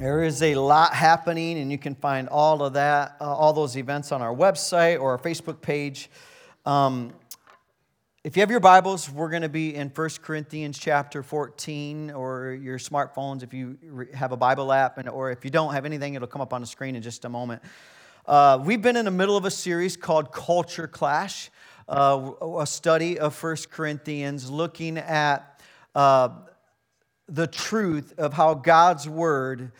There is a lot happening, and you can find all of that, uh, all those events on our website or our Facebook page. Um, if you have your Bibles, we're going to be in 1 Corinthians chapter 14, or your smartphones if you have a Bible app, and, or if you don't have anything, it'll come up on the screen in just a moment. Uh, we've been in the middle of a series called Culture Clash, uh, a study of 1 Corinthians, looking at uh, the truth of how God's Word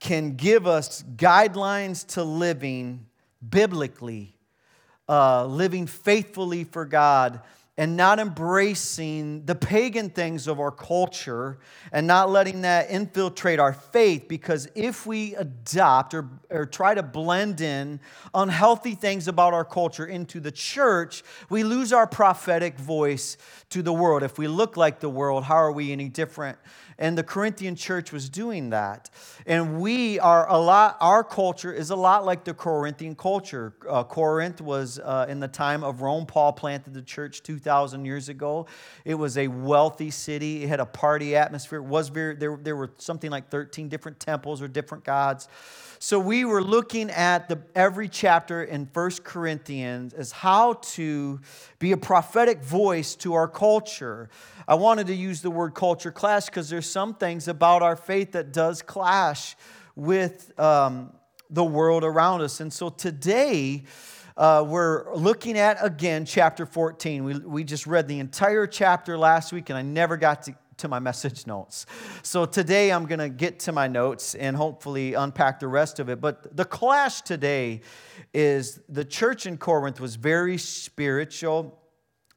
can give us guidelines to living biblically, uh, living faithfully for God, and not embracing the pagan things of our culture and not letting that infiltrate our faith. Because if we adopt or, or try to blend in unhealthy things about our culture into the church, we lose our prophetic voice to the world. If we look like the world, how are we any different? And the Corinthian church was doing that. And we are a lot, our culture is a lot like the Corinthian culture. Uh, Corinth was uh, in the time of Rome. Paul planted the church 2,000 years ago. It was a wealthy city, it had a party atmosphere. It was very, there, there were something like 13 different temples or different gods. So we were looking at the, every chapter in First Corinthians as how to be a prophetic voice to our culture. I wanted to use the word culture clash because there's some things about our faith that does clash with um, the world around us. And so today, uh, we're looking at again chapter 14. We, we just read the entire chapter last week, and I never got to to my message notes. So today I'm going to get to my notes and hopefully unpack the rest of it. But the clash today is the church in Corinth was very spiritual.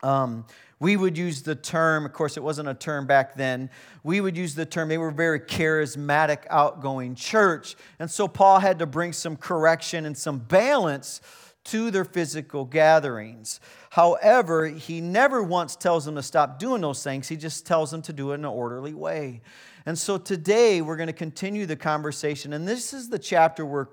Um, we would use the term, of course, it wasn't a term back then. We would use the term, they were very charismatic, outgoing church. And so Paul had to bring some correction and some balance to their physical gatherings. However, he never once tells them to stop doing those things, he just tells them to do it in an orderly way. And so today we're going to continue the conversation, and this is the chapter where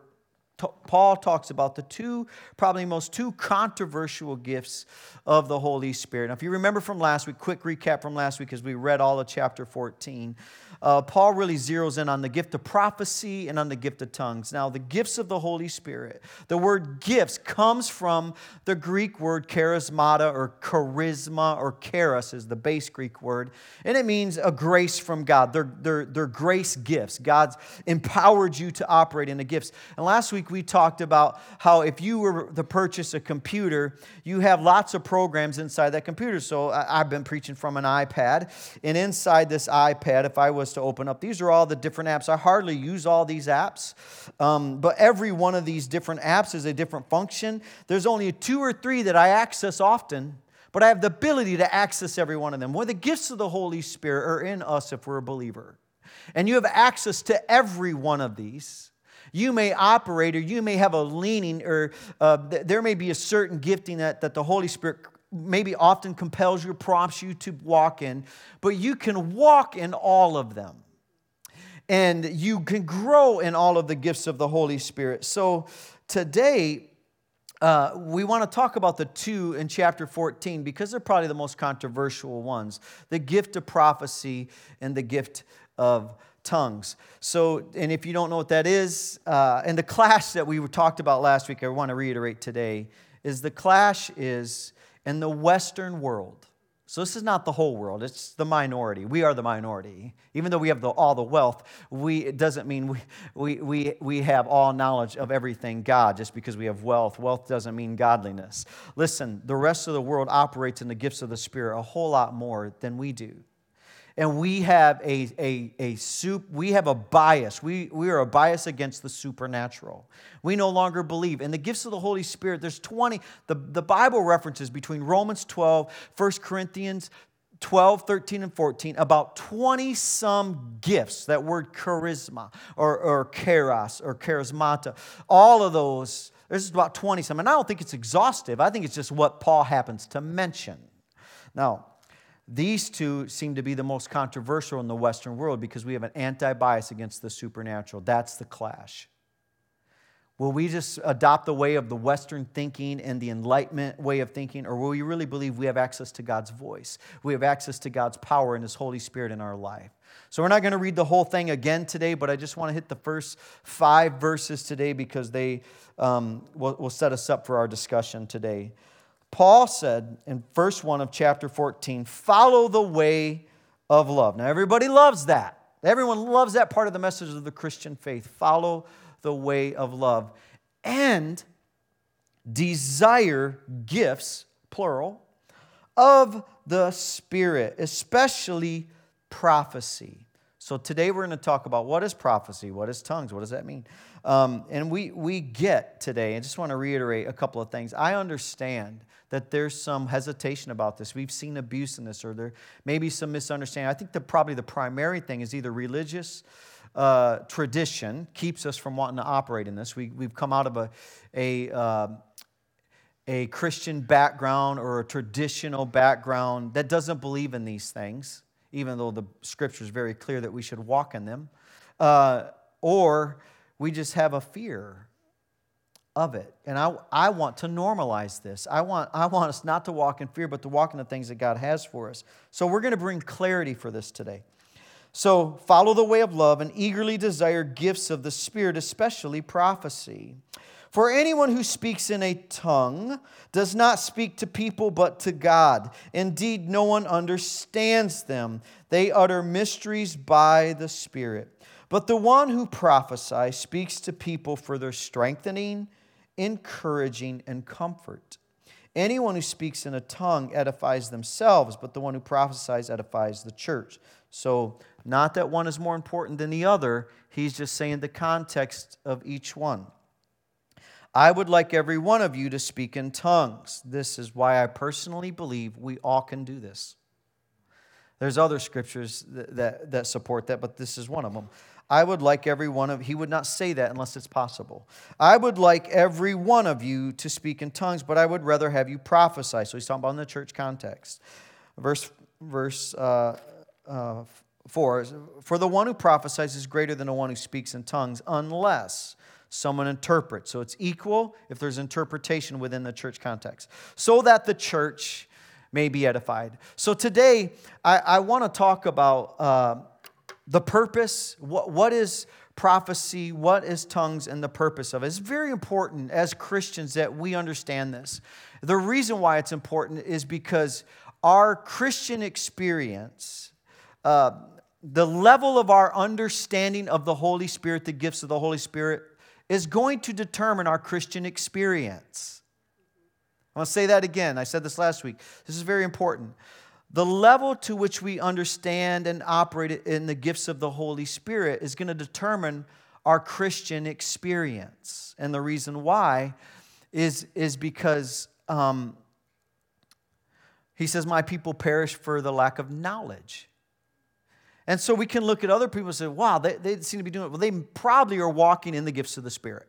Paul talks about the two, probably most two controversial gifts of the Holy Spirit. Now, if you remember from last week, quick recap from last week as we read all of chapter 14 uh, Paul really zeroes in on the gift of prophecy and on the gift of tongues. Now, the gifts of the Holy Spirit, the word gifts comes from the Greek word charismata or charisma or charis is the base Greek word, and it means a grace from God. They're, they're, they're grace gifts. God's empowered you to operate in the gifts. And last week we talked about how if you were to purchase a computer, you have lots of programs inside that computer. So I've been preaching from an iPad, and inside this iPad, if I was to open up. These are all the different apps. I hardly use all these apps, um, but every one of these different apps is a different function. There's only two or three that I access often, but I have the ability to access every one of them. Well, the gifts of the Holy Spirit are in us if we're a believer. And you have access to every one of these. You may operate or you may have a leaning, or uh, there may be a certain gifting that, that the Holy Spirit maybe often compels you, prompts you to walk in, but you can walk in all of them. And you can grow in all of the gifts of the Holy Spirit. So today, uh, we want to talk about the two in chapter 14 because they're probably the most controversial ones the gift of prophecy and the gift of tongues. So, and if you don't know what that is, uh, and the clash that we talked about last week, I want to reiterate today, is the clash is in the Western world, so this is not the whole world, it's the minority. We are the minority. Even though we have the, all the wealth, we, it doesn't mean we, we, we, we have all knowledge of everything God just because we have wealth. Wealth doesn't mean godliness. Listen, the rest of the world operates in the gifts of the Spirit a whole lot more than we do and we have a, a, a soup, we have a bias. We, we are a bias against the supernatural. We no longer believe. In the gifts of the Holy Spirit, there's 20, the, the Bible references between Romans 12, 1 Corinthians 12, 13, and 14, about 20 some gifts. That word charisma or, or charos or charismata, all of those, there's about 20 some. And I don't think it's exhaustive. I think it's just what Paul happens to mention. Now, these two seem to be the most controversial in the Western world because we have an anti bias against the supernatural. That's the clash. Will we just adopt the way of the Western thinking and the Enlightenment way of thinking, or will we really believe we have access to God's voice? We have access to God's power and His Holy Spirit in our life. So we're not going to read the whole thing again today, but I just want to hit the first five verses today because they um, will, will set us up for our discussion today. Paul said in verse 1 of chapter 14, follow the way of love. Now, everybody loves that. Everyone loves that part of the message of the Christian faith. Follow the way of love. And desire gifts, plural, of the Spirit, especially prophecy. So today we're going to talk about what is prophecy, what is tongues, what does that mean? Um, and we, we get today, I just want to reiterate a couple of things. I understand that there's some hesitation about this. We've seen abuse in this, or there may be some misunderstanding. I think that probably the primary thing is either religious uh, tradition keeps us from wanting to operate in this. We, we've come out of a, a, uh, a Christian background or a traditional background that doesn't believe in these things even though the scripture is very clear that we should walk in them. Uh, or we just have a fear of it. And I, I want to normalize this. I want, I want us not to walk in fear, but to walk in the things that God has for us. So we're going to bring clarity for this today. So follow the way of love and eagerly desire gifts of the Spirit, especially prophecy. For anyone who speaks in a tongue does not speak to people but to God. Indeed, no one understands them. They utter mysteries by the Spirit. But the one who prophesies speaks to people for their strengthening, encouraging, and comfort. Anyone who speaks in a tongue edifies themselves, but the one who prophesies edifies the church. So, not that one is more important than the other, he's just saying the context of each one. I would like every one of you to speak in tongues. This is why I personally believe we all can do this. There's other scriptures that, that, that, support that, but this is one of them. I would like every one of he would not say that unless it's possible. I would like every one of you to speak in tongues, but I would rather have you prophesy. So he's talking about in the church context. Verse verse uh, uh, four: For the one who prophesies is greater than the one who speaks in tongues, unless someone interprets. So it's equal if there's interpretation within the church context, so that the church may be edified. So today, I, I want to talk about uh, the purpose. What, what is prophecy? What is tongues and the purpose of it? It's very important as Christians that we understand this. The reason why it's important is because our Christian experience. Uh, the level of our understanding of the Holy Spirit, the gifts of the Holy Spirit, is going to determine our Christian experience. I want to say that again. I said this last week. This is very important. The level to which we understand and operate in the gifts of the Holy Spirit is going to determine our Christian experience. And the reason why is, is because um, he says, My people perish for the lack of knowledge. And so we can look at other people and say, wow, they, they seem to be doing it. Well, they probably are walking in the gifts of the Spirit.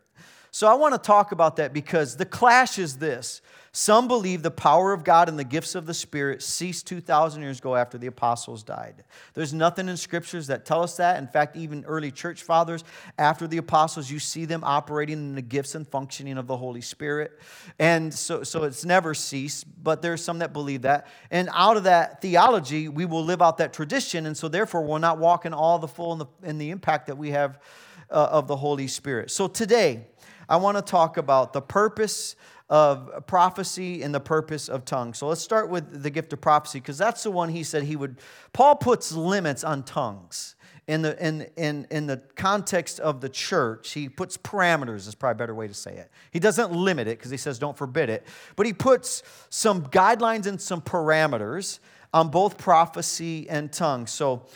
So I want to talk about that because the clash is this some believe the power of God and the gifts of the Spirit ceased 2,000 years ago after the apostles died. There's nothing in scriptures that tell us that. In fact, even early church fathers, after the apostles, you see them operating in the gifts and functioning of the Holy Spirit. And so, so it's never ceased, but there's some that believe that. And out of that theology, we will live out that tradition. And so therefore, we'll not walk in all the full and the, the impact that we have uh, of the Holy Spirit. So today, I want to talk about the purpose of prophecy and the purpose of tongues. So let's start with the gift of prophecy because that's the one he said he would. Paul puts limits on tongues. In the, in, in, in the context of the church, he puts parameters, is probably a better way to say it. He doesn't limit it because he says don't forbid it, but he puts some guidelines and some parameters on both prophecy and tongues. So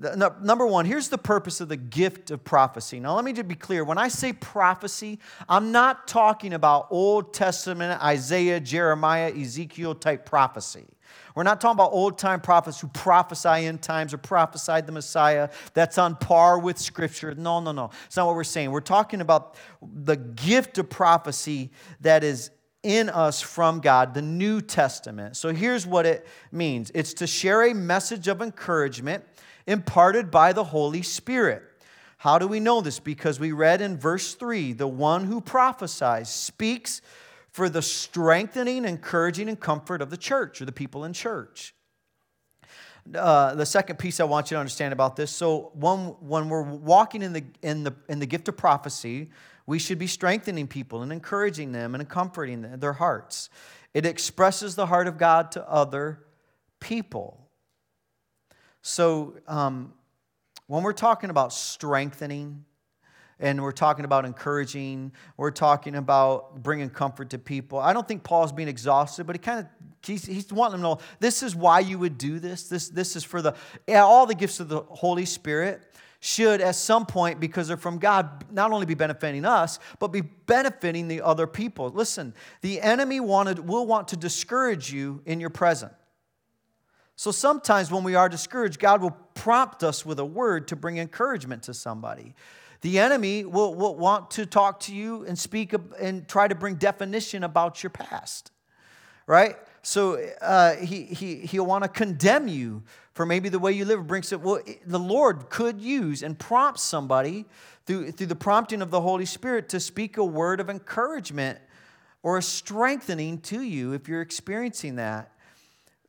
Number one, here's the purpose of the gift of prophecy. Now, let me just be clear. When I say prophecy, I'm not talking about Old Testament, Isaiah, Jeremiah, Ezekiel type prophecy. We're not talking about old time prophets who prophesy in times or prophesied the Messiah. That's on par with Scripture. No, no, no. It's not what we're saying. We're talking about the gift of prophecy that is in us from God, the New Testament. So here's what it means it's to share a message of encouragement imparted by the Holy Spirit. How do we know this? Because we read in verse 3 the one who prophesies speaks for the strengthening, encouraging, and comfort of the church or the people in church. Uh, the second piece I want you to understand about this so, when, when we're walking in the, in, the, in the gift of prophecy, we should be strengthening people and encouraging them and comforting their hearts. It expresses the heart of God to other people. So, um, when we're talking about strengthening, and we're talking about encouraging, we're talking about bringing comfort to people. I don't think Paul's being exhausted, but he kind of he's, he's wanting them to know this is why you would do this. This this is for the all the gifts of the Holy Spirit should at some point because they're from God not only be benefiting us but be benefiting the other people. Listen, the enemy wanted will want to discourage you in your present. So sometimes when we are discouraged, God will prompt us with a word to bring encouragement to somebody. The enemy will, will want to talk to you and speak and try to bring definition about your past, right? So uh, he, he, he'll want to condemn you for maybe the way you live. Brings it. Well, the Lord could use and prompt somebody through, through the prompting of the Holy Spirit to speak a word of encouragement or a strengthening to you if you're experiencing that.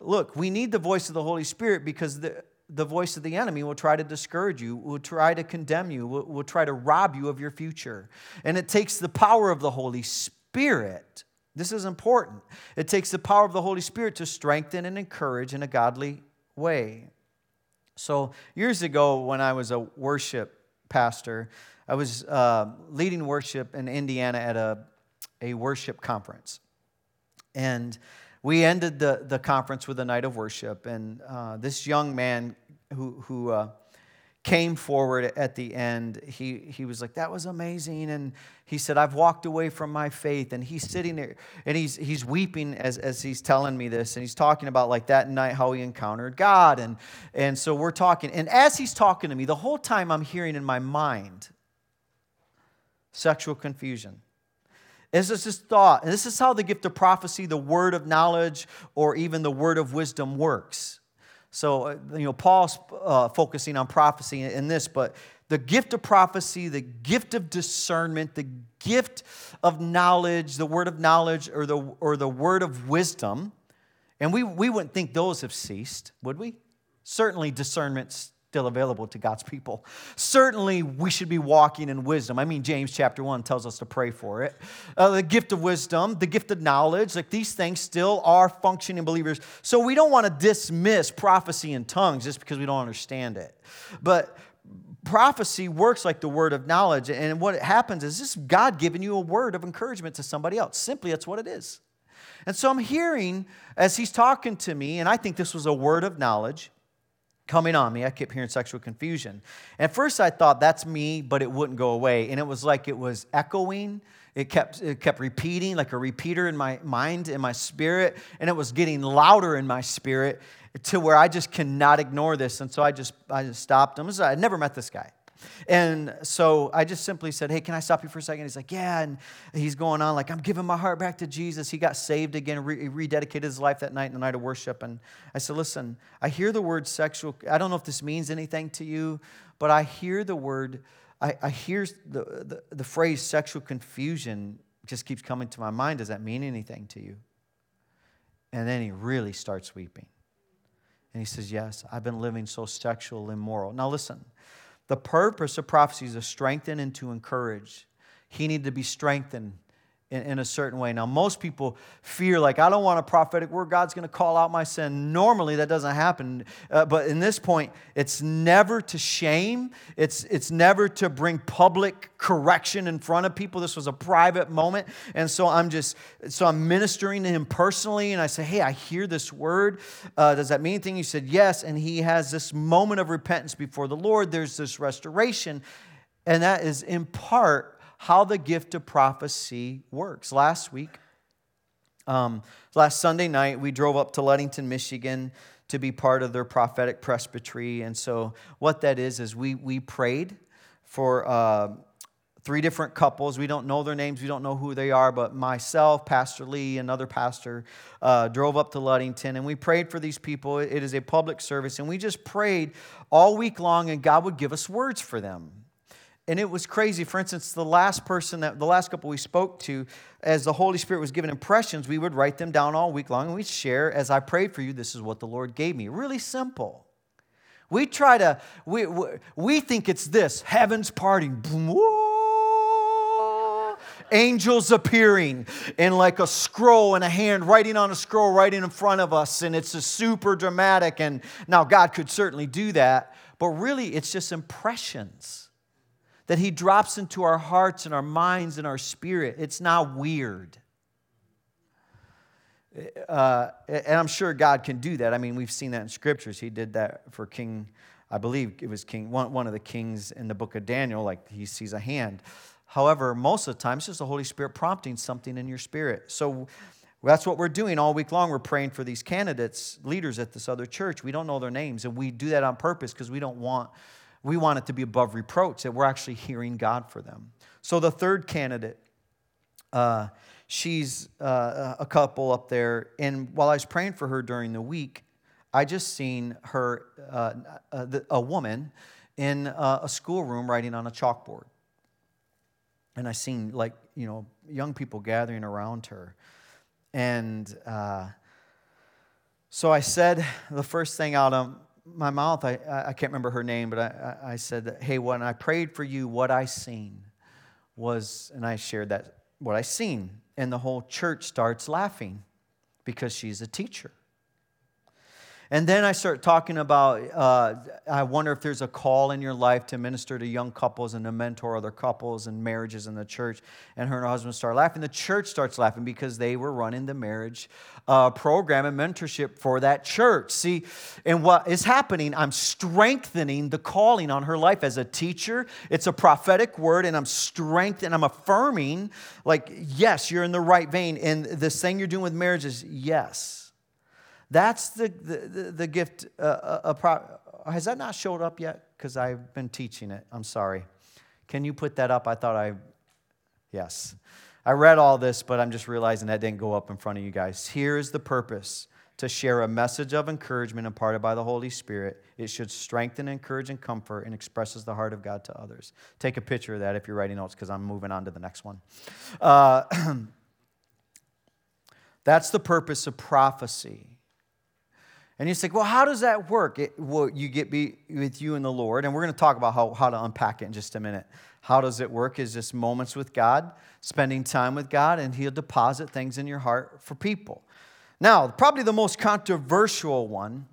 Look, we need the voice of the Holy Spirit because the, the voice of the enemy will try to discourage you, will try to condemn you, will, will try to rob you of your future. And it takes the power of the Holy Spirit. This is important. It takes the power of the Holy Spirit to strengthen and encourage in a godly way. So, years ago, when I was a worship pastor, I was uh, leading worship in Indiana at a, a worship conference. And we ended the, the conference with a night of worship, and uh, this young man who, who uh, came forward at the end, he, he was like, That was amazing. And he said, I've walked away from my faith. And he's sitting there and he's, he's weeping as, as he's telling me this. And he's talking about like that night how he encountered God. And, and so we're talking. And as he's talking to me, the whole time I'm hearing in my mind sexual confusion. This is this thought. And this is how the gift of prophecy, the word of knowledge, or even the word of wisdom works. So, uh, you know, Paul's uh, focusing on prophecy in this, but the gift of prophecy, the gift of discernment, the gift of knowledge, the word of knowledge, or the, or the word of wisdom, and we, we wouldn't think those have ceased, would we? Certainly, discernment still available to God's people. Certainly, we should be walking in wisdom. I mean, James chapter 1 tells us to pray for it. Uh, the gift of wisdom, the gift of knowledge, like these things still are functioning believers. So we don't want to dismiss prophecy in tongues just because we don't understand it. But prophecy works like the word of knowledge. And what happens is this God giving you a word of encouragement to somebody else. Simply, that's what it is. And so I'm hearing as he's talking to me, and I think this was a word of knowledge coming on me. I kept hearing sexual confusion. At first, I thought that's me, but it wouldn't go away. And it was like it was echoing. It kept, it kept repeating like a repeater in my mind, in my spirit. And it was getting louder in my spirit to where I just cannot ignore this. And so I just, I just stopped him. I never met this guy. And so I just simply said, Hey, can I stop you for a second? He's like, Yeah. And he's going on, like, I'm giving my heart back to Jesus. He got saved again, re- rededicated his life that night in the night of worship. And I said, Listen, I hear the word sexual. I don't know if this means anything to you, but I hear the word, I, I hear the, the, the phrase sexual confusion just keeps coming to my mind. Does that mean anything to you? And then he really starts weeping. And he says, Yes, I've been living so sexual immoral. Now, listen, the purpose of prophecy is to strengthen and to encourage. He needed to be strengthened in, in a certain way. Now, most people fear, like, I don't want a prophetic word. God's going to call out my sin. Normally, that doesn't happen. Uh, but in this point, it's never to shame, it's, it's never to bring public correction in front of people. This was a private moment. And so I'm just, so I'm ministering to him personally. And I say, Hey, I hear this word. Uh, does that mean anything? He said, Yes. And he has this moment of repentance before the Lord. There's this restoration. And that is in part how the gift of prophecy works. Last week, um, last Sunday night, we drove up to Ludington, Michigan to be part of their prophetic presbytery. And so, what that is, is we, we prayed for uh, three different couples. We don't know their names, we don't know who they are, but myself, Pastor Lee, another pastor, uh, drove up to Ludington and we prayed for these people. It is a public service, and we just prayed all week long, and God would give us words for them. And it was crazy. For instance, the last person that the last couple we spoke to, as the Holy Spirit was giving impressions, we would write them down all week long and we'd share, as I prayed for you, this is what the Lord gave me. Really simple. We try to, we, we, we think it's this heaven's parting. Angels appearing and like a scroll and a hand writing on a scroll right in front of us, and it's a super dramatic. And now God could certainly do that, but really it's just impressions that He drops into our hearts and our minds and our spirit. It's not weird. Uh, and I'm sure God can do that. I mean, we've seen that in scriptures. He did that for King, I believe it was King, one, one of the kings in the book of Daniel, like he sees a hand. However, most of the time, it's just the Holy Spirit prompting something in your spirit. So that's what we're doing all week long. We're praying for these candidates, leaders at this other church. We don't know their names, and we do that on purpose because we don't want we want it to be above reproach that we're actually hearing God for them. So the third candidate, uh, she's uh, a couple up there, and while I was praying for her during the week, I just seen her, uh, a, a, woman, in a schoolroom writing on a chalkboard. And I seen like you know young people gathering around her, and uh, so I said the first thing out of my mouth. I I can't remember her name, but I I said, "Hey, when I prayed for you, what I seen was," and I shared that what I seen, and the whole church starts laughing because she's a teacher. And then I start talking about uh, I wonder if there's a call in your life to minister to young couples and to mentor other couples and marriages in the church. And her and her husband start laughing. The church starts laughing because they were running the marriage uh, program and mentorship for that church. See, and what is happening, I'm strengthening the calling on her life as a teacher. It's a prophetic word, and I'm strengthening, I'm affirming, like, yes, you're in the right vein. And this thing you're doing with marriage is yes that's the, the, the gift. Uh, uh, has that not showed up yet? Because I've been teaching it. I'm sorry. Can you put that up? I thought I, yes. I read all this, but I'm just realizing that didn't go up in front of you guys. Here is the purpose to share a message of encouragement imparted by the Holy Spirit. It should strengthen, encourage, and comfort and expresses the heart of God to others. Take a picture of that if you're writing notes, because I'm moving on to the next one. Uh, that's the purpose of prophecy. And you say, well, how does that work? It, well, you get be with you and the Lord, and we're going to talk about how, how to unpack it in just a minute. How does it work? Is just moments with God, spending time with God, and He'll deposit things in your heart for people. Now, probably the most controversial one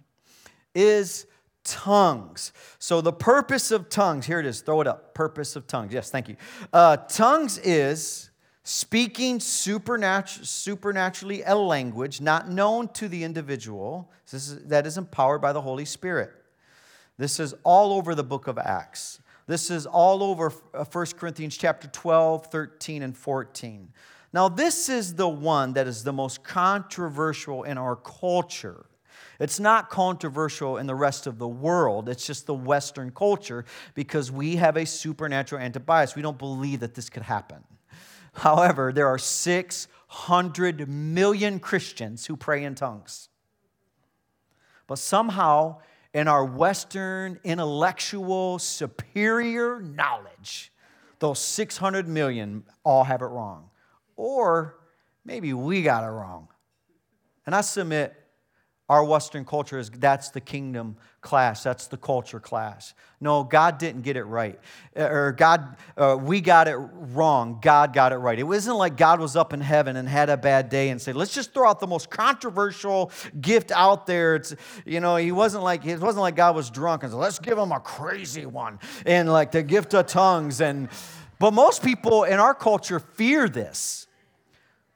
is tongues. So, the purpose of tongues, here it is, throw it up. Purpose of tongues. Yes, thank you. Uh, tongues is speaking supernatu- supernaturally a language not known to the individual this is, that is empowered by the Holy Spirit. This is all over the book of Acts. This is all over 1 uh, Corinthians chapter 12, 13, and 14. Now, this is the one that is the most controversial in our culture. It's not controversial in the rest of the world. It's just the Western culture because we have a supernatural antibias. We don't believe that this could happen. However, there are 600 million Christians who pray in tongues. But somehow, in our Western intellectual superior knowledge, those 600 million all have it wrong. Or maybe we got it wrong. And I submit our Western culture is that's the kingdom class, that's the culture clash. No, God didn't get it right. Uh, or God, uh, we got it wrong. God got it right. It wasn't like God was up in heaven and had a bad day and said, let's just throw out the most controversial gift out there. It's, you know, he wasn't like, it wasn't like God was drunk and said, let's give him a crazy one. And like the gift of tongues. And, but most people in our culture fear this.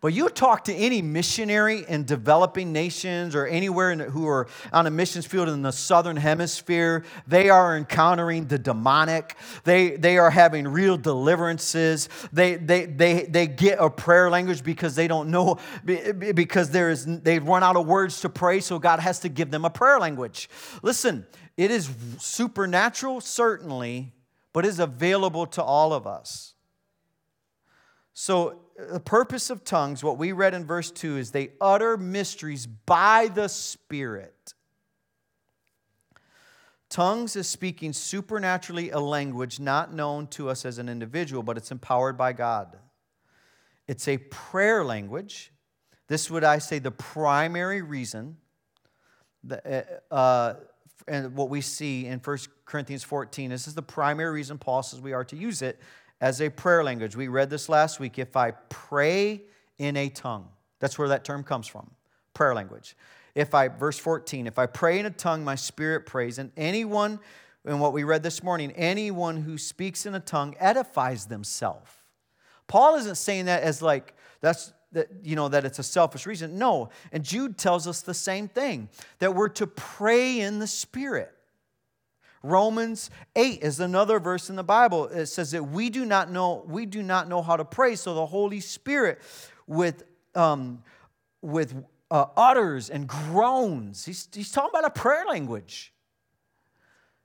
But you talk to any missionary in developing nations or anywhere who are on a missions field in the southern hemisphere, they are encountering the demonic. They, they are having real deliverances. They, they, they, they get a prayer language because they don't know, because there is, they've run out of words to pray, so God has to give them a prayer language. Listen, it is supernatural, certainly, but is available to all of us. So, the purpose of tongues, what we read in verse 2, is they utter mysteries by the Spirit. Tongues is speaking supernaturally a language not known to us as an individual, but it's empowered by God. It's a prayer language. This would, I say, the primary reason that, uh, uh, and what we see in 1 Corinthians 14. This is the primary reason Paul says we are to use it as a prayer language. We read this last week. If I pray in a tongue, that's where that term comes from prayer language. If I, verse 14, if I pray in a tongue, my spirit prays, and anyone, and what we read this morning, anyone who speaks in a tongue edifies themselves. Paul isn't saying that as like, that's, that, you know, that it's a selfish reason. No. And Jude tells us the same thing that we're to pray in the Spirit. Romans 8 is another verse in the Bible. It says that we do not know, we do not know how to pray. So the Holy Spirit with um, with uh, utters and groans. He's, he's talking about a prayer language.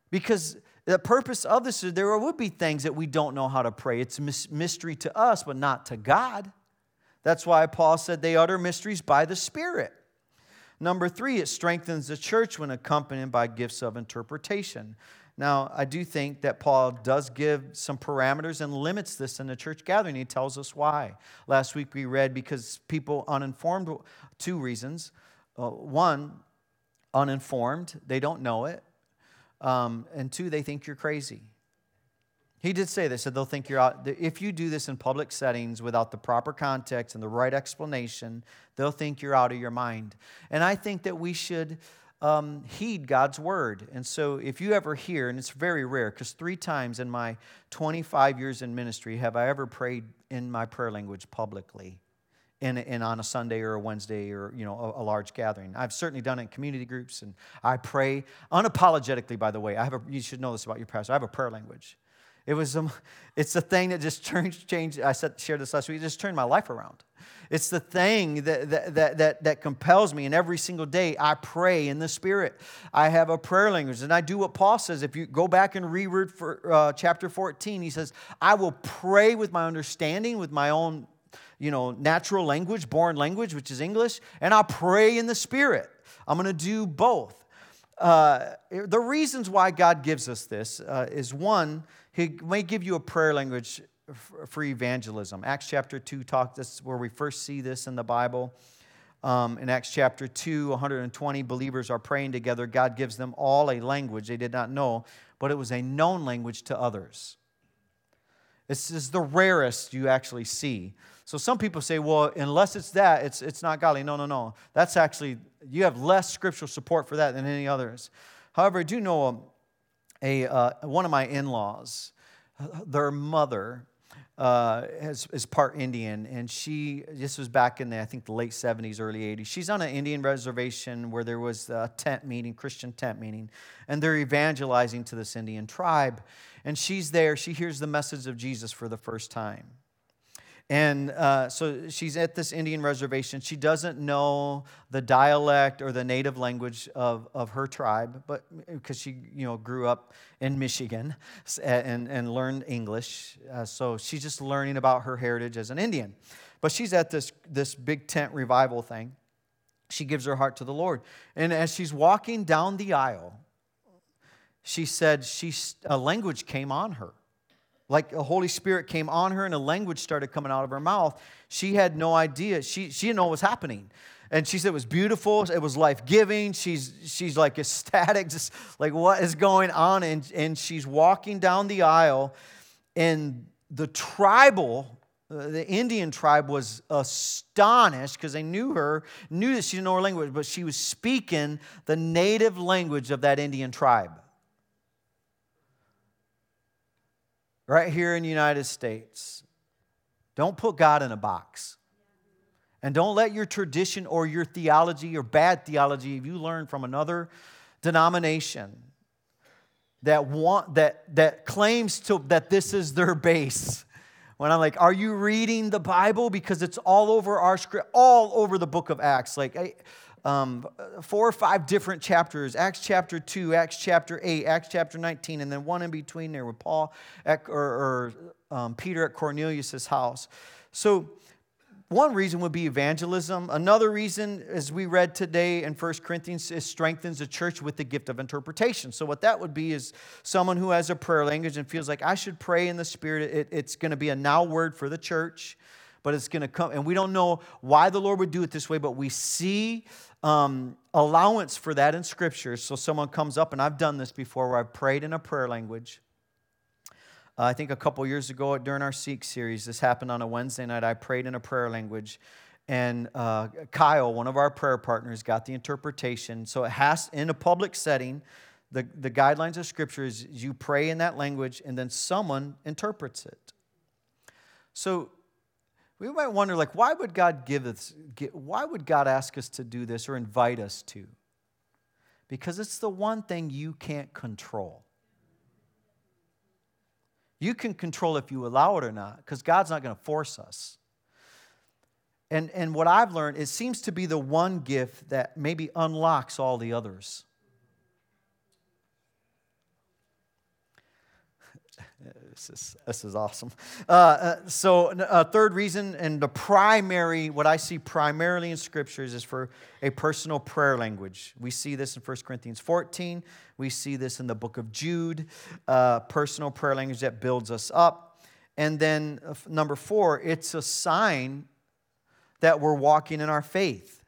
Because the purpose of this is there would be things that we don't know how to pray. It's mystery to us, but not to God. That's why Paul said they utter mysteries by the Spirit. Number three, it strengthens the church when accompanied by gifts of interpretation. Now, I do think that Paul does give some parameters and limits this in the church gathering. He tells us why. Last week we read because people uninformed, two reasons. Uh, one, uninformed, they don't know it. Um, and two, they think you're crazy. He did say this, that they'll think you're out. If you do this in public settings without the proper context and the right explanation, they'll think you're out of your mind. And I think that we should um, heed God's word. And so, if you ever hear, and it's very rare, because three times in my 25 years in ministry have I ever prayed in my prayer language publicly. In, in on a Sunday or a Wednesday or you know a, a, large gathering. I've certainly done it in community groups, and I pray unapologetically. By the way, I have a, you should know this about your pastor. I have a prayer language. It was um, it's the thing that just changed. Changed. I said shared this last week. It just turned my life around. It's the thing that, that, that, that, that compels me. And every single day, I pray in the Spirit. I have a prayer language. And I do what Paul says. If you go back and reread for, uh, chapter 14, he says, I will pray with my understanding, with my own you know, natural language, born language, which is English, and I'll pray in the Spirit. I'm going to do both. Uh, the reasons why God gives us this uh, is one, He may give you a prayer language for evangelism. Acts chapter 2 talk this is where we first see this in the Bible. Um, in Acts chapter 2, 120 believers are praying together. God gives them all a language they did not know, but it was a known language to others. This is the rarest you actually see. So some people say, well, unless it's that, it's, it's not godly. No, no, no. That's actually, you have less scriptural support for that than any others. However, I do know a, uh, one of my in laws, their mother uh, is, is part Indian, and she, this was back in the, I think, the late 70s, early 80s. She's on an Indian reservation where there was a tent meeting, Christian tent meeting, and they're evangelizing to this Indian tribe. And she's there, she hears the message of Jesus for the first time. And uh, so she's at this Indian reservation. She doesn't know the dialect or the native language of, of her tribe, but because she you know grew up in Michigan and, and learned English. Uh, so she's just learning about her heritage as an Indian. But she's at this, this big tent revival thing. She gives her heart to the Lord. And as she's walking down the aisle, she said she, a language came on her like the Holy Spirit came on her and a language started coming out of her mouth. She had no idea. She, she didn't know what was happening. And she said it was beautiful. It was life giving. She's, she's like ecstatic, just like what is going on? And, and she's walking down the aisle, and the tribal, uh, the Indian tribe was astonished because they knew her, knew that she didn't know her language, but she was speaking the native language of that Indian tribe. Right here in the United States. Don't put God in a box. And don't let your tradition or your theology or bad theology, if you learn from another denomination that want that that claims to that this is their base. When I'm like, are you reading the Bible? Because it's all over our script, all over the book of Acts. Like I, um, four or five different chapters Acts chapter 2, Acts chapter 8, Acts chapter 19, and then one in between there with Paul at, or, or um, Peter at Cornelius' house. So one reason would be evangelism. Another reason, as we read today in 1 Corinthians, is strengthens the church with the gift of interpretation. So, what that would be is someone who has a prayer language and feels like I should pray in the Spirit. It, it's going to be a now word for the church, but it's going to come. And we don't know why the Lord would do it this way, but we see um, allowance for that in Scripture. So, someone comes up, and I've done this before where I've prayed in a prayer language uh, I think a couple years ago during our Seek series, this happened on a Wednesday night. I prayed in a prayer language, and uh, Kyle, one of our prayer partners, got the interpretation. So it has, in a public setting, the, the guidelines of Scripture is you pray in that language, and then someone interprets it. So we might wonder, like, why would God give us, why would God ask us to do this or invite us to? Because it's the one thing you can't control. You can control if you allow it or not, because God's not going to force us. And, and what I've learned, it seems to be the one gift that maybe unlocks all the others. This is, this is awesome. Uh, uh, so, a uh, third reason, and the primary, what I see primarily in scriptures is for a personal prayer language. We see this in 1 Corinthians 14. We see this in the book of Jude, uh, personal prayer language that builds us up. And then, number four, it's a sign that we're walking in our faith.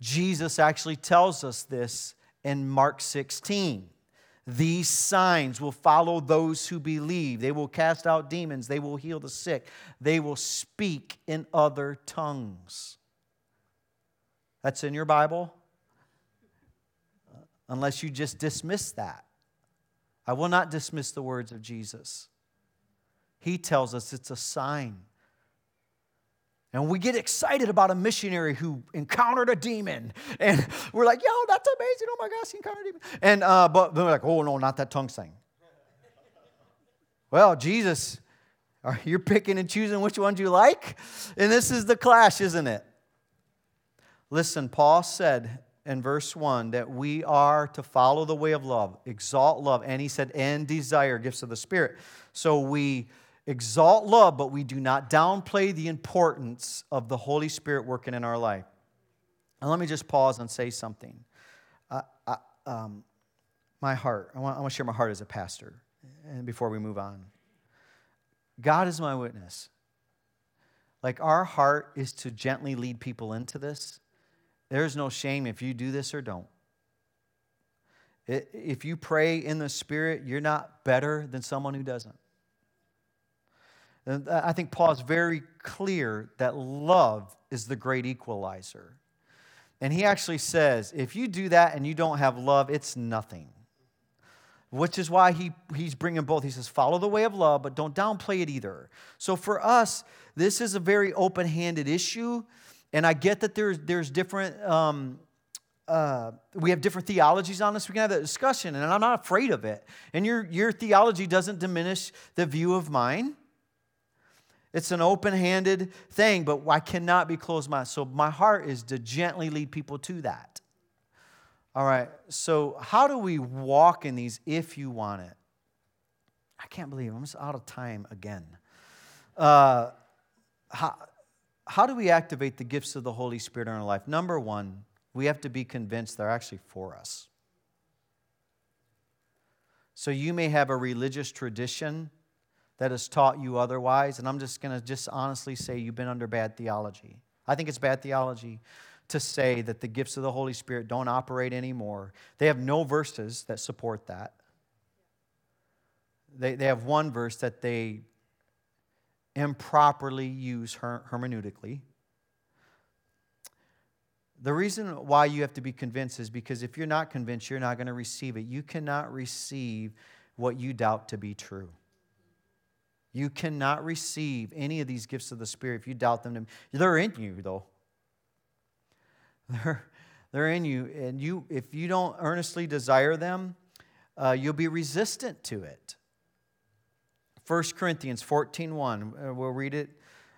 Jesus actually tells us this in Mark 16. These signs will follow those who believe. They will cast out demons. They will heal the sick. They will speak in other tongues. That's in your Bible? Uh, unless you just dismiss that. I will not dismiss the words of Jesus. He tells us it's a sign. And we get excited about a missionary who encountered a demon. And we're like, yo, that's amazing. Oh my gosh, he encountered a demon. And, uh, but we're like, oh no, not that tongue thing. well, Jesus, you're picking and choosing which ones you like. And this is the clash, isn't it? Listen, Paul said in verse 1 that we are to follow the way of love, exalt love. And he said, and desire gifts of the Spirit. So we exalt love, but we do not downplay the importance of the Holy Spirit working in our life. And let me just pause and say something. Uh, um, my heart, I want, I want to share my heart as a pastor and before we move on. God is my witness. Like our heart is to gently lead people into this. There's no shame if you do this or don't. If you pray in the Spirit, you're not better than someone who doesn't. And I think Paul is very clear that love is the great equalizer. And he actually says, if you do that and you don't have love, it's nothing. Which is why he, he's bringing both. He says, follow the way of love, but don't downplay it either. So for us, this is a very open handed issue. And I get that there's, there's different, um, uh, we have different theologies on this. We can have that discussion, and I'm not afraid of it. And your, your theology doesn't diminish the view of mine. It's an open handed thing, but I cannot be closed minded. So my heart is to gently lead people to that. All right, so how do we walk in these if you want it? I can't believe I'm just out of time again. Uh, how, how do we activate the gifts of the Holy Spirit in our life? Number one, we have to be convinced they're actually for us. So you may have a religious tradition that has taught you otherwise. And I'm just going to just honestly say you've been under bad theology. I think it's bad theology to say that the gifts of the Holy Spirit don't operate anymore. They have no verses that support that. They, they have one verse that they improperly use her, hermeneutically. The reason why you have to be convinced is because if you're not convinced, you're not going to receive it. You cannot receive what you doubt to be true. You cannot receive any of these gifts of the Spirit if you doubt them. They're in you, though. They're, they're in you. And you, if you don't earnestly desire them, uh, you'll be resistant to it. 1 Corinthians 14 1, uh, we'll read it.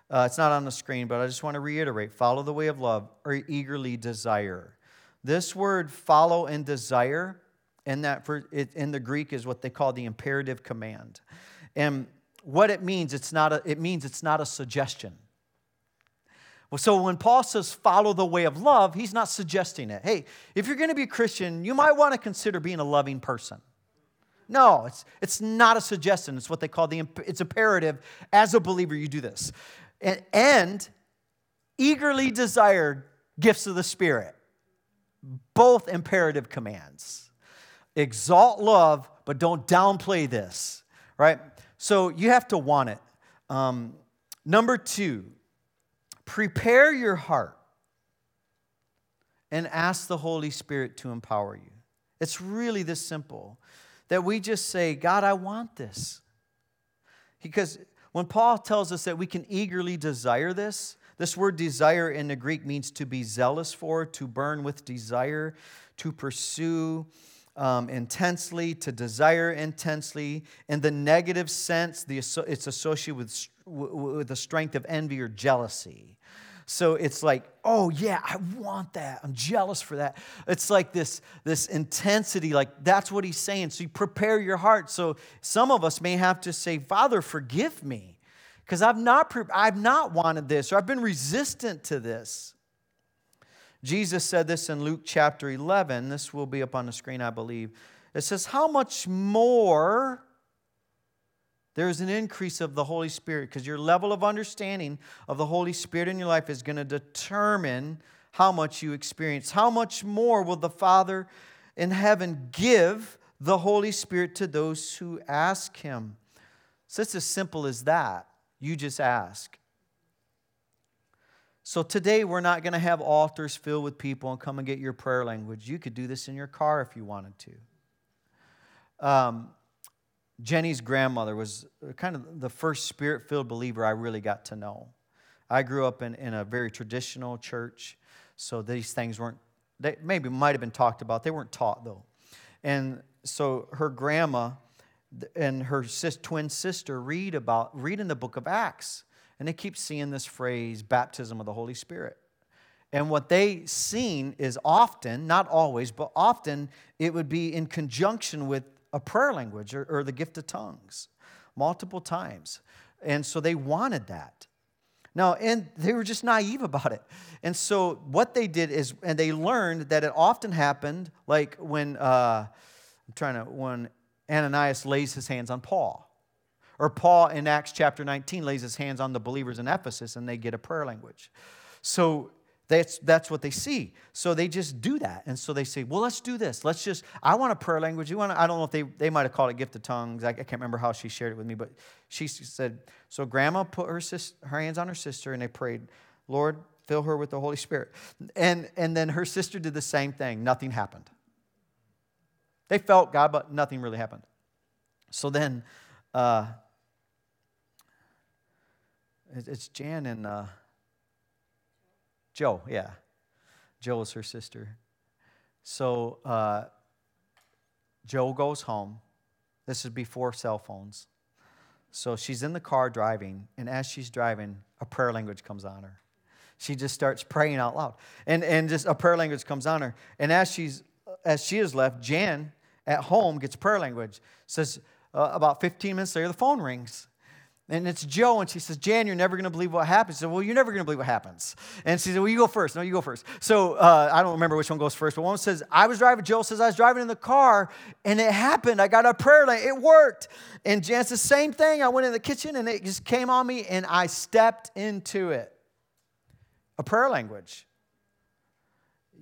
Uh, it's not on the screen, but I just want to reiterate follow the way of love or eagerly desire. This word follow and desire in, that for, it, in the Greek is what they call the imperative command. And what it means, it's not a, it means it's not a suggestion. Well, So when Paul says follow the way of love, he's not suggesting it. Hey, if you're going to be a Christian, you might want to consider being a loving person. No, it's, it's not a suggestion. It's what they call the, it's imperative. As a believer, you do this. And, and eagerly desired gifts of the Spirit. Both imperative commands. Exalt love, but don't downplay this, right? So you have to want it. Um, number two, prepare your heart and ask the Holy Spirit to empower you. It's really this simple that we just say, God, I want this. Because when Paul tells us that we can eagerly desire this, this word desire in the Greek means to be zealous for, to burn with desire, to pursue um, intensely, to desire intensely. In the negative sense, the, it's associated with, with the strength of envy or jealousy. So it's like, oh yeah, I want that. I'm jealous for that. It's like this, this intensity, like that's what he's saying. So you prepare your heart. So some of us may have to say, Father, forgive me. Because I've not, I've not wanted this, or I've been resistant to this. Jesus said this in Luke chapter 11. This will be up on the screen, I believe. It says, How much more there's an increase of the Holy Spirit because your level of understanding of the Holy Spirit in your life is going to determine how much you experience. How much more will the Father in heaven give the Holy Spirit to those who ask Him? So it's as simple as that. You just ask. So today we're not going to have altars filled with people and come and get your prayer language. You could do this in your car if you wanted to. Um, Jenny's grandmother was kind of the first spirit filled believer I really got to know. I grew up in, in a very traditional church, so these things weren't, they maybe might have been talked about. They weren't taught though. And so her grandma and her sis, twin sister read about, read in the book of Acts, and they keep seeing this phrase, baptism of the Holy Spirit. And what they seen is often, not always, but often it would be in conjunction with a prayer language or, or the gift of tongues multiple times. And so they wanted that. Now, and they were just naive about it. And so what they did is, and they learned that it often happened, like when, uh, I'm trying to, when Ananias lays his hands on Paul. Or Paul in Acts chapter 19 lays his hands on the believers in Ephesus and they get a prayer language. So that's, that's what they see. So they just do that. And so they say, well, let's do this. Let's just, I want a prayer language. You want I don't know if they, they might have called it gift of tongues. I, I can't remember how she shared it with me, but she said, so grandma put her, sis, her hands on her sister and they prayed, Lord, fill her with the Holy Spirit. And, and then her sister did the same thing. Nothing happened. They felt God, but nothing really happened. So then, uh, it's Jan and, uh, Joe, yeah. Joe is her sister. So uh, Joe goes home. This is before cell phones. So she's in the car driving, and as she's driving, a prayer language comes on her. She just starts praying out loud. And, and just a prayer language comes on her. And as she's as she is left, Jan at home gets prayer language. Says uh, about 15 minutes later, the phone rings. And it's Joe, and she says, Jan, you're never going to believe what happens. I said, Well, you're never going to believe what happens. And she said, Well, you go first. No, you go first. So uh, I don't remember which one goes first, but one says, I was driving, Joe says, I was driving in the car, and it happened. I got a prayer line. It worked. And Jan says, Same thing. I went in the kitchen, and it just came on me, and I stepped into it. A prayer language.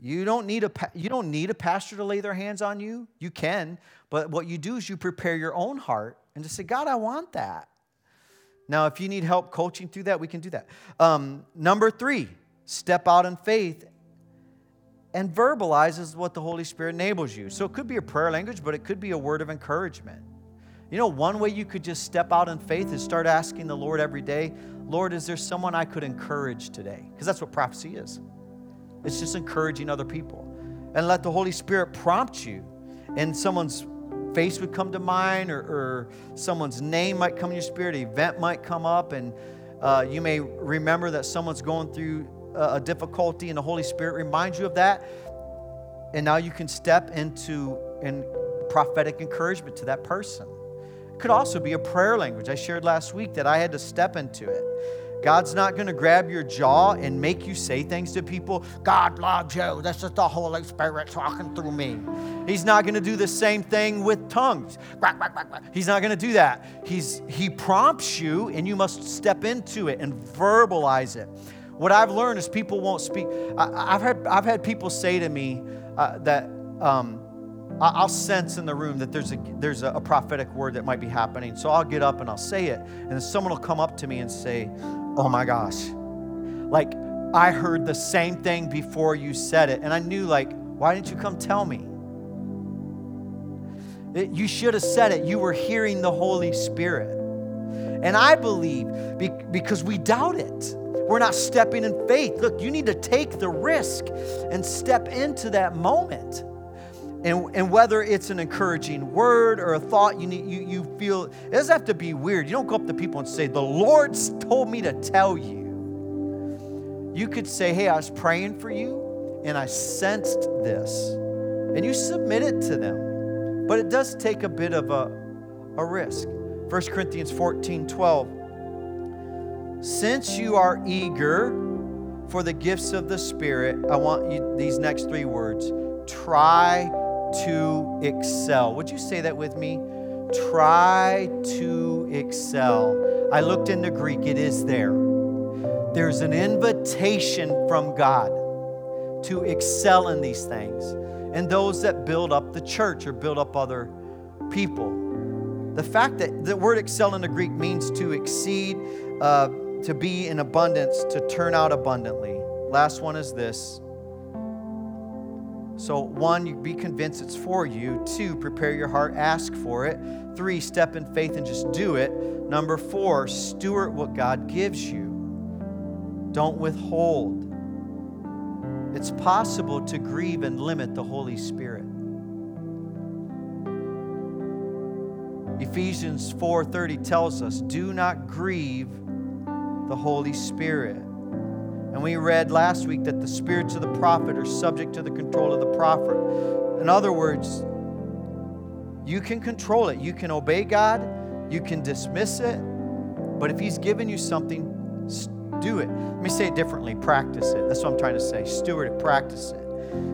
You don't need a, you don't need a pastor to lay their hands on you. You can. But what you do is you prepare your own heart and just say, God, I want that. Now, if you need help coaching through that, we can do that. Um, number three, step out in faith and verbalizes what the Holy Spirit enables you. So it could be a prayer language, but it could be a word of encouragement. You know, one way you could just step out in faith is start asking the Lord every day, Lord, is there someone I could encourage today? Because that's what prophecy is. It's just encouraging other people. And let the Holy Spirit prompt you in someone's face would come to mind, or, or someone's name might come in your spirit, an event might come up, and uh, you may remember that someone's going through a, a difficulty, and the Holy Spirit reminds you of that. And now you can step into in prophetic encouragement to that person. It could also be a prayer language. I shared last week that I had to step into it. God's not going to grab your jaw and make you say things to people. God loves you. This is the Holy Spirit talking through me. He's not going to do the same thing with tongues. He's not going to do that. He's, he prompts you, and you must step into it and verbalize it. What I've learned is people won't speak. I, have had, I've had people say to me uh, that um, I'll sense in the room that there's a, there's a prophetic word that might be happening. So I'll get up and I'll say it. And then someone will come up to me and say, Oh my gosh. Like, I heard the same thing before you said it. And I knew, like, why didn't you come tell me? It, you should have said it. You were hearing the Holy Spirit. And I believe because we doubt it. We're not stepping in faith. Look, you need to take the risk and step into that moment. And, and whether it's an encouraging word or a thought you, need, you, you feel, it doesn't have to be weird. You don't go up to people and say, The Lord's told me to tell you. You could say, Hey, I was praying for you and I sensed this. And you submit it to them. But it does take a bit of a, a risk. 1 Corinthians 14 12. Since you are eager for the gifts of the Spirit, I want you these next three words try to excel. Would you say that with me? Try to excel. I looked in the Greek, it is there. There's an invitation from God to excel in these things. And those that build up the church or build up other people. The fact that the word excel in the Greek means to exceed, uh, to be in abundance, to turn out abundantly. Last one is this so, one, be convinced it's for you. Two, prepare your heart, ask for it. Three, step in faith and just do it. Number four, steward what God gives you. Don't withhold. It's possible to grieve and limit the Holy Spirit. Ephesians 4:30 tells us, "Do not grieve the Holy Spirit." And we read last week that the spirits of the prophet are subject to the control of the prophet. In other words, you can control it. You can obey God, you can dismiss it, but if He's given you something, do it. Let me say it differently practice it. That's what I'm trying to say. Steward it, practice it.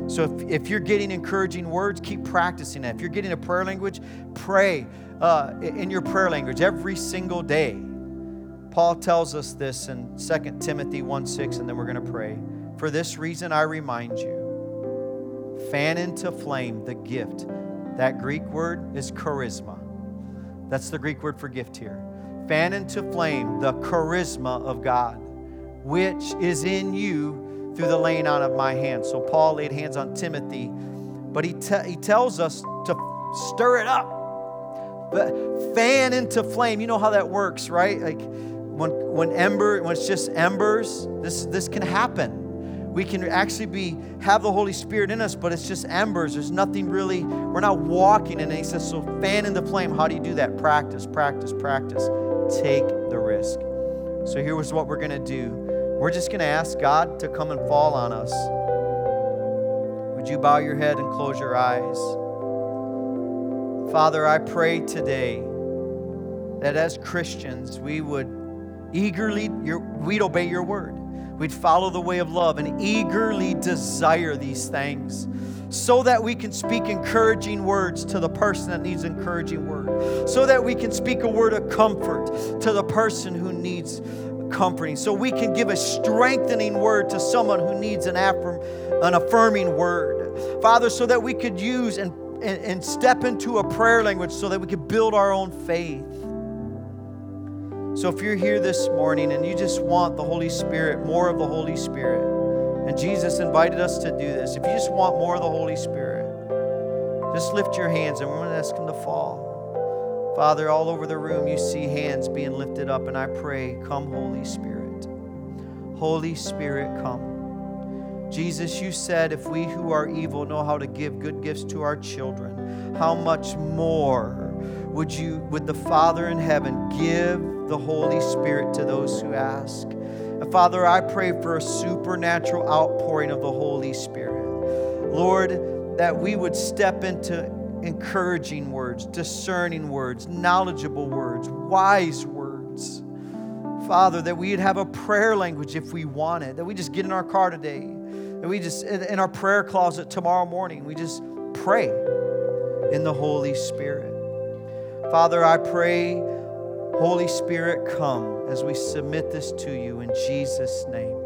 So if, if you're getting encouraging words, keep practicing that. If you're getting a prayer language, pray uh, in your prayer language every single day. Paul tells us this in 2 Timothy 1 6, and then we're going to pray. For this reason, I remind you fan into flame the gift. That Greek word is charisma. That's the Greek word for gift here. Fan into flame the charisma of God, which is in you through the laying on of my hands. So Paul laid hands on Timothy, but he, te- he tells us to stir it up. But fan into flame. You know how that works, right? Like when, when ember, when it's just embers, this, this can happen. We can actually be have the Holy Spirit in us, but it's just embers. There's nothing really, we're not walking. And he says, so fan in the flame. How do you do that? Practice, practice, practice. Take the risk. So here was what we're going to do. We're just going to ask God to come and fall on us. Would you bow your head and close your eyes? Father, I pray today that as Christians, we would eagerly, your, we'd obey your word. We'd follow the way of love and eagerly desire these things so that we can speak encouraging words to the person that needs encouraging word, so that we can speak a word of comfort to the person who needs comforting, so we can give a strengthening word to someone who needs an, affirm, an affirming word. Father, so that we could use and, and, and step into a prayer language so that we could build our own faith. So if you're here this morning and you just want the Holy Spirit, more of the Holy Spirit, and Jesus invited us to do this, if you just want more of the Holy Spirit, just lift your hands and we're going to ask Him to fall. Father, all over the room, you see hands being lifted up, and I pray, Come, Holy Spirit. Holy Spirit, come. Jesus, you said if we who are evil know how to give good gifts to our children, how much more would you would the Father in heaven give the Holy Spirit to those who ask. And Father, I pray for a supernatural outpouring of the Holy Spirit. Lord, that we would step into encouraging words, discerning words, knowledgeable words, wise words. Father, that we'd have a prayer language if we wanted, that we just get in our car today, that we just in our prayer closet tomorrow morning, we just pray in the Holy Spirit. Father, I pray Holy Spirit, come as we submit this to you in Jesus' name.